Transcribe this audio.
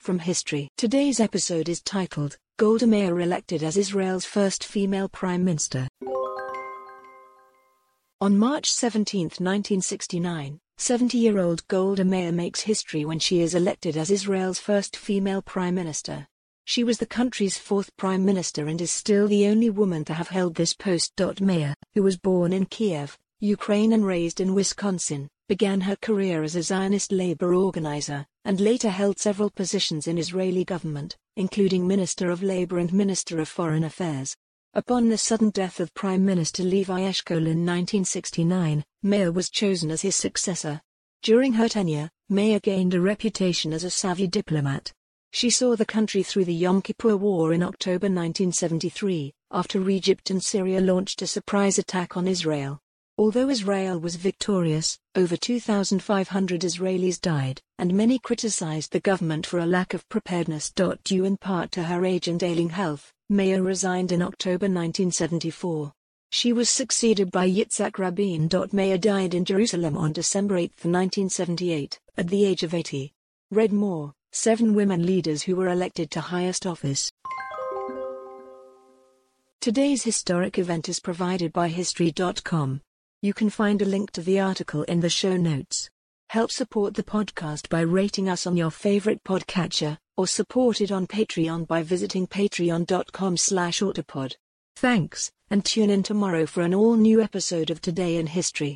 from history. Today's episode is titled, Golda Meir elected as Israel's first female prime minister. On March 17, 1969, 70-year-old Golda Meir makes history when she is elected as Israel's first female prime minister. She was the country's fourth prime minister and is still the only woman to have held this post. Meir, who was born in Kiev, Ukraine and raised in Wisconsin, began her career as a Zionist labor organizer, and later held several positions in Israeli government, including Minister of Labor and Minister of Foreign Affairs. Upon the sudden death of Prime Minister Levi Eshkol in 1969, Meir was chosen as his successor. During her tenure, Meir gained a reputation as a savvy diplomat. She saw the country through the Yom Kippur War in October 1973, after Egypt and Syria launched a surprise attack on Israel. Although Israel was victorious, over 2,500 Israelis died, and many criticized the government for a lack of preparedness. Due in part to her age and ailing health, Meir resigned in October 1974. She was succeeded by Yitzhak Rabin. Meir died in Jerusalem on December 8, 1978, at the age of 80. Read more, seven women leaders who were elected to highest office. Today's historic event is provided by History.com. You can find a link to the article in the show notes. Help support the podcast by rating us on your favorite podcatcher, or support it on Patreon by visiting patreon.com slash autopod. Thanks, and tune in tomorrow for an all-new episode of Today in History.